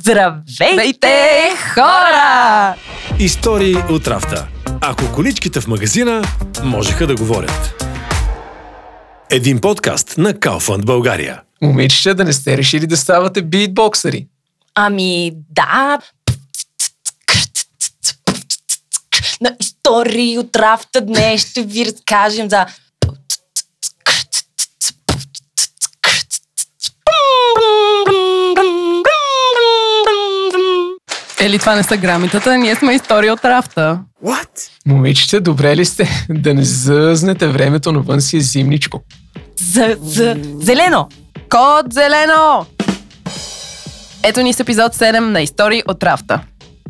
Здравейте, хора! Истории от рафта. Ако количките в магазина можеха да говорят. Един подкаст на Kaufland България. Момичета, да не сте решили да ставате битбоксери. Ами, да. На истории от рафта днес ще ви разкажем за Ели това не са грамитата, ние сме история от рафта. Момичета, добре ли сте да не зъзнете времето навън си е зимничко? за, за, зелено. Код зелено! Ето ни с епизод 7 на истории от рафта.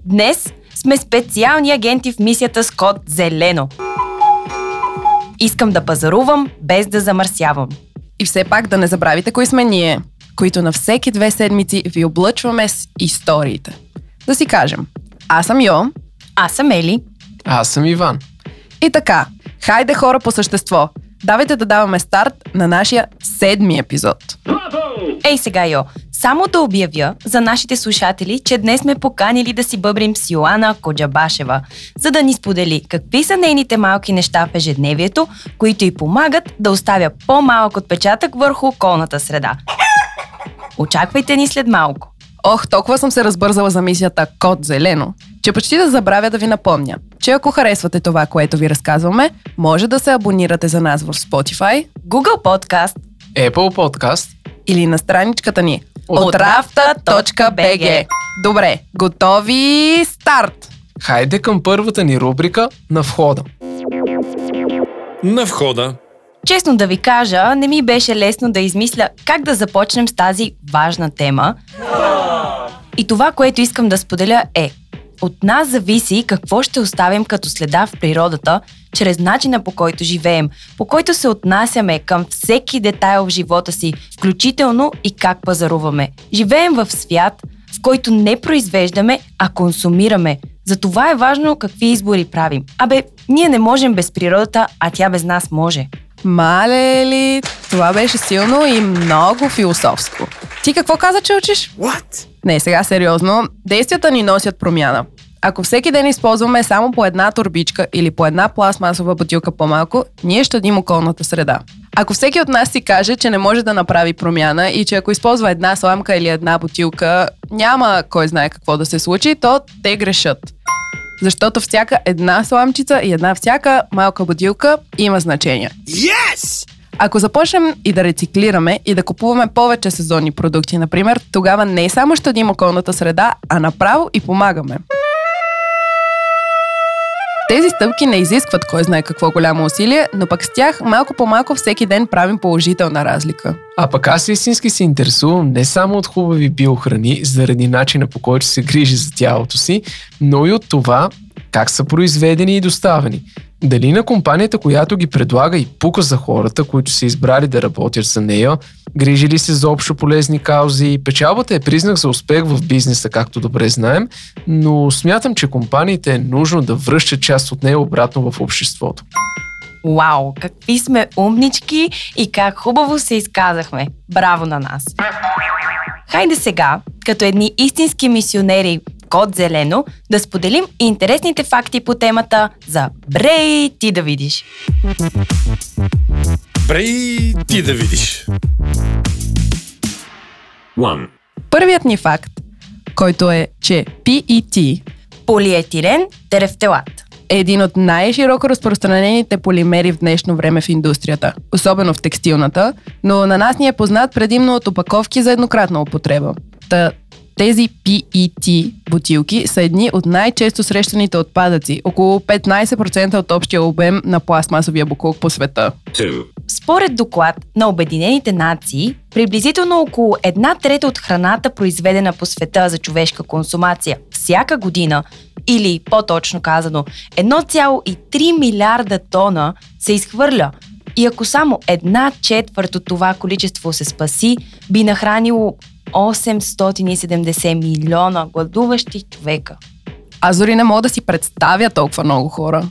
Днес сме специални агенти в мисията с код Зелено. Искам да пазарувам без да замърсявам. И все пак да не забравите кои сме ние, които на всеки две седмици ви облъчваме с историите. Да си кажем, аз съм Йо Аз съм Ели. Аз съм Иван. и така, хайде хора по същество, давайте да даваме старт на нашия седми епизод. Ей сега, Йо, само да обявя за нашите слушатели, че днес сме поканили да си бъбрим с Йоана Коджабашева, за да ни сподели какви са нейните малки неща в ежедневието, които й помагат да оставя по-малък отпечатък върху околната среда. Очаквайте ни след малко. Ох, толкова съм се разбързала за мисията Код Зелено, че почти да забравя да ви напомня, че ако харесвате това, което ви разказваме, може да се абонирате за нас в Spotify Google Podcast. Apple Podcast. или на страничката ни Отрafta.bg. Добре, готови, старт! Хайде към първата ни рубрика на входа. На входа Честно да ви кажа, не ми беше лесно да измисля как да започнем с тази важна тема. И това, което искам да споделя е, от нас зависи какво ще оставим като следа в природата, чрез начина по който живеем, по който се отнасяме към всеки детайл в живота си, включително и как пазаруваме. Живеем в свят, в който не произвеждаме, а консумираме. Затова е важно какви избори правим. Абе, ние не можем без природата, а тя без нас може. Мале ли, това беше силно и много философско. Ти какво каза, че учиш? What? Не, сега сериозно. Действията ни носят промяна. Ако всеки ден използваме само по една турбичка или по една пластмасова бутилка по-малко, ние щадим околната среда. Ако всеки от нас си каже, че не може да направи промяна и че ако използва една сламка или една бутилка, няма кой знае какво да се случи, то те грешат. Защото всяка една сламчица и една всяка малка бутилка има значение. Ако започнем и да рециклираме и да купуваме повече сезонни продукти, например, тогава не само ще щадим околната среда, а направо и помагаме. Тези стъпки не изискват кой знае какво голямо усилие, но пък с тях малко по малко всеки ден правим положителна разлика. А пък аз истински се интересувам не само от хубави биохрани, заради начина по който се грижи за тялото си, но и от това как са произведени и доставени. Дали на компанията, която ги предлага и пука за хората, които са избрали да работят за нея, грижи ли се за общо полезни каузи, печалбата е признак за успех в бизнеса, както добре знаем, но смятам, че компаниите е нужно да връщат част от нея обратно в обществото. Вау, какви сме умнички и как хубаво се изказахме. Браво на нас! Хайде сега, като едни истински мисионери Код Зелено, да споделим интересните факти по темата за Брей ти да видиш. Брей ти да видиш. Първият ни факт, който е, че PET Полиетилен терефтелат. е един от най-широко разпространените полимери в днешно време в индустрията, особено в текстилната, но на нас ни е познат предимно от опаковки за еднократна употреба. Та, тези PET бутилки са едни от най-често срещаните отпадъци, около 15% от общия обем на пластмасовия буклук по света. Според доклад на Обединените нации, приблизително около една трета от храната, произведена по света за човешка консумация всяка година, или по-точно казано, 1,3 милиарда тона се изхвърля. И ако само една четвърт от това количество се спаси, би нахранило 870 милиона гладуващи човека. Аз дори не мога да си представя толкова много хора.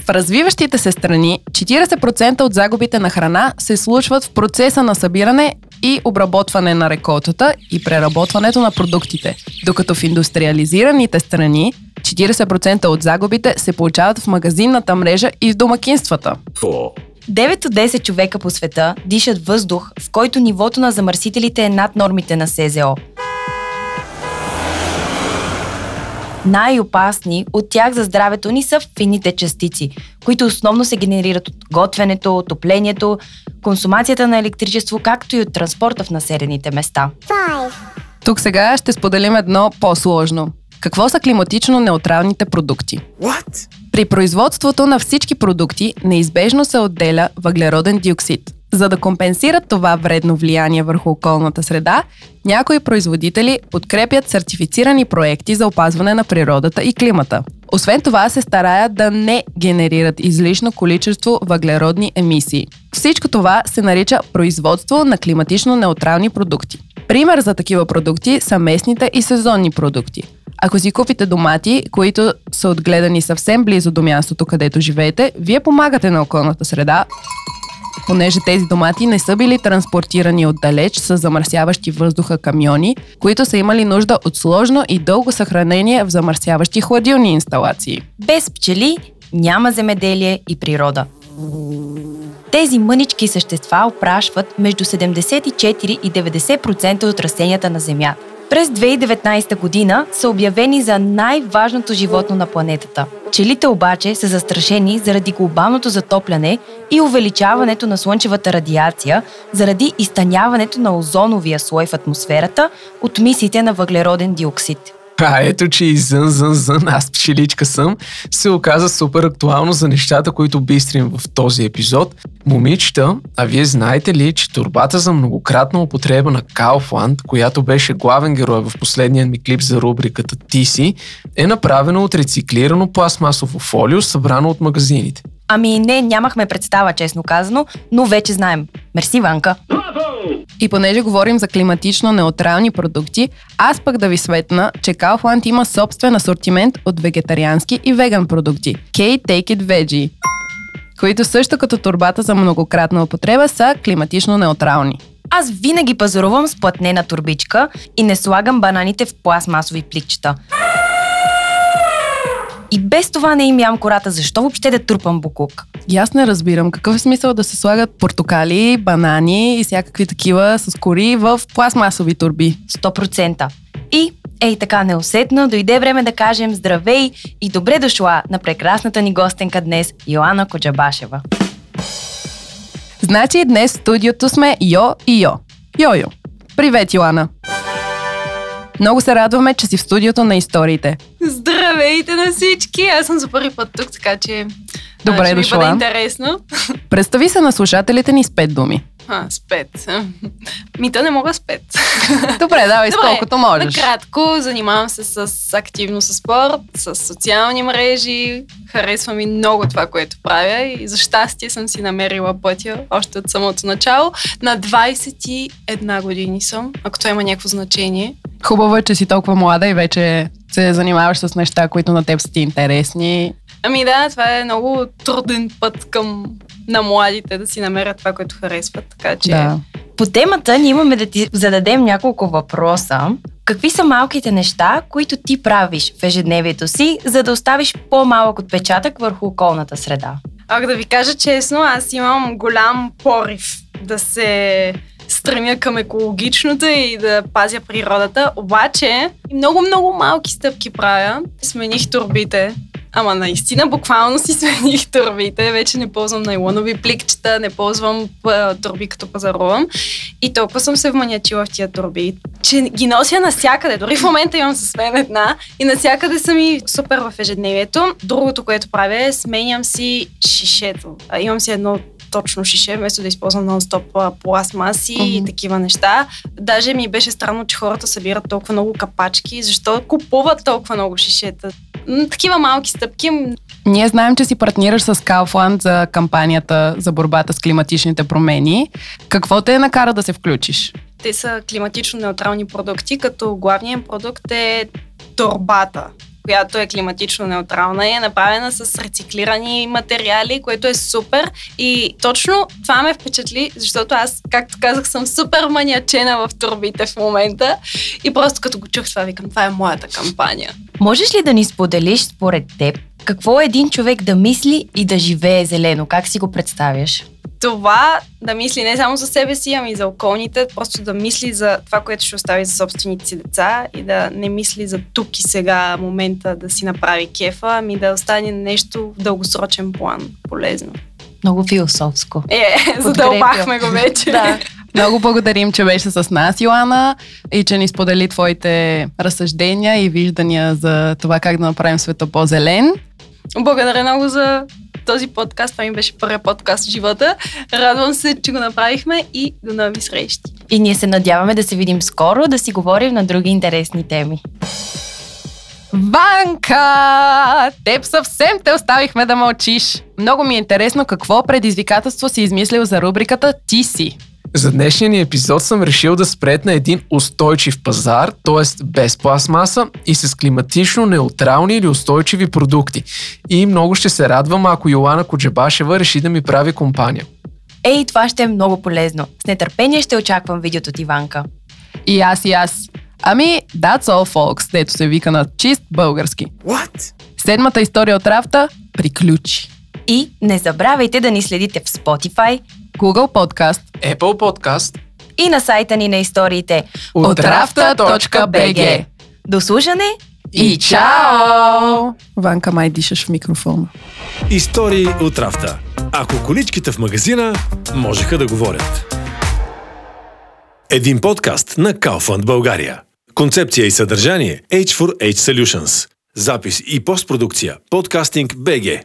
В развиващите се страни 40% от загубите на храна се случват в процеса на събиране и обработване на реколтата и преработването на продуктите, докато в индустриализираните страни 40% от загубите се получават в магазинната мрежа и в домакинствата. 9 от 10 човека по света дишат въздух, в който нивото на замърсителите е над нормите на СЗО. Най-опасни от тях за здравето ни са фините частици, които основно се генерират от готвенето, отоплението, консумацията на електричество, както и от транспорта в населените места. Тук сега ще споделим едно по-сложно. Какво са климатично неутралните продукти? What? При производството на всички продукти неизбежно се отделя въглероден диоксид. За да компенсират това вредно влияние върху околната среда, някои производители подкрепят сертифицирани проекти за опазване на природата и климата. Освен това се стараят да не генерират излишно количество въглеродни емисии. Всичко това се нарича производство на климатично неутрални продукти. Пример за такива продукти са местните и сезонни продукти. Ако си купите домати, които са отгледани съвсем близо до мястото, където живеете, вие помагате на околната среда, понеже тези домати не са били транспортирани отдалеч с замърсяващи въздуха камиони, които са имали нужда от сложно и дълго съхранение в замърсяващи хладилни инсталации. Без пчели няма земеделие и природа. Тези мънички същества опрашват между 74 и 90% от растенията на Земята. През 2019 година са обявени за най-важното животно на планетата. Пчелите обаче са застрашени заради глобалното затопляне и увеличаването на слънчевата радиация, заради изтъняването на озоновия слой в атмосферата от мисиите на въглероден диоксид. А ето, че и зън, зън, зън, аз пчеличка съм, се оказа супер актуално за нещата, които бистрим в този епизод. Момичета, а вие знаете ли, че турбата за многократна употреба на Kaufland, която беше главен герой в последния ми клип за рубриката Ти си, е направена от рециклирано пластмасово фолио, събрано от магазините. Ами не, нямахме представа, честно казано, но вече знаем. Мерси, Ванка. И понеже говорим за климатично неутрални продукти, аз пък да ви светна, че Kaufland има собствен асортимент от вегетариански и веган продукти – K-Take It Veggie, които също като турбата за многократна употреба са климатично неутрални. Аз винаги пазарувам с платнена турбичка и не слагам бананите в пластмасови пликчета. И без това не им ям кората, защо въобще да трупам букук? И аз не разбирам какъв е смисъл да се слагат портокали, банани и всякакви такива с кори в пластмасови турби. 100%. И, ей така неусетно, дойде време да кажем здравей и добре дошла на прекрасната ни гостенка днес, Йоанна Коджабашева. Значи днес в студиото сме Йо и Йо. Йо-Йо. Привет, Йоана. Много се радваме, че си в студиото на историите. Здравейте на всички! Аз съм за първи път тук, така че Добре ще дошла. ми бъде интересно. Представи се на слушателите ни с пет думи. А, с пет. Ми то не мога с пет. Добре, давай с Добре, колкото можеш. Накратко, занимавам се с активно с спорт, с социални мрежи. Харесва ми много това, което правя и за щастие съм си намерила пътя още от самото начало. На 21 години съм, ако това има някакво значение. Хубаво е, че си толкова млада и вече се занимаваш с неща, които на теб са ти интересни. Ами да, това е много труден път към на младите да си намерят това, което харесват. Така че Да. По темата ние имаме да ти зададем няколко въпроса. Какви са малките неща, които ти правиш в ежедневието си, за да оставиш по-малък отпечатък върху околната среда? Ако да ви кажа честно, аз имам голям порив да се стремя към екологичното и да пазя природата, обаче и много-много малки стъпки правя. Смених турбите. Ама наистина, буквално си смених турбите. Вече не ползвам найлонови пликчета, не ползвам а, турби като пазарувам. И толкова съм се вманячила в тия турби, че ги нося навсякъде. Дори в момента имам със мен една и навсякъде са ми супер в ежедневието. Другото, което правя е сменям си шишето. А, имам си едно точно шише, вместо да използвам нон-стоп пластмаси Мгм. и такива неща. Даже ми беше странно, че хората събират толкова много капачки. Защо купуват толкова много шишета? Такива малки стъпки. Ние знаем, че си партнираш с Kaufland за кампанията за борбата с климатичните промени. Какво те накара да се включиш? Те са климатично неутрални продукти, като главният продукт е торбата, която е климатично неутрална и е направена с рециклирани материали, което е супер. И точно това ме впечатли, защото аз, както казах, съм супер маниачена в турбите в момента. И просто като го чух това, викам, това е моята кампания. Можеш ли да ни споделиш според теб какво е един човек да мисли и да живее зелено? Как си го представяш? Това да мисли не само за себе си, ами за околните, просто да мисли за това, което ще остави за собствените си деца и да не мисли за тук и сега момента да си направи кефа, ами да остане нещо в дългосрочен план полезно. Много философско. Е, задълбахме го вече. да. Много благодарим, че беше с нас, Йоана, и че ни сподели твоите разсъждения и виждания за това как да направим света по-зелен. Благодаря много за този подкаст. Това ми беше първият подкаст в живота. Радвам се, че го направихме и до нови срещи. И ние се надяваме да се видим скоро, да си говорим на други интересни теми. Ванка! Теб съвсем те оставихме да мълчиш. Много ми е интересно какво предизвикателство си измислил за рубриката Ти си. За днешния ни епизод съм решил да спред на един устойчив пазар, т.е. без пластмаса и с климатично неутрални или устойчиви продукти. И много ще се радвам, ако Йоана Коджебашева реши да ми прави компания. Ей, това ще е много полезно. С нетърпение ще очаквам видеото от Иванка. И аз, и аз. Ами, that's all, folks, дето се вика на чист български. What? Седмата история от рафта приключи. И не забравяйте да ни следите в Spotify Google Podcast Apple Podcast и на сайта ни на историите. от rafta.bg. До слушане! И чао! Ванка, май дишаш в микрофона. Истории от рафта. Ако количките в магазина можеха да говорят. Един подкаст на Kaufland България. Концепция и съдържание H4H Solutions. Запис и постпродукция Podcasting BG.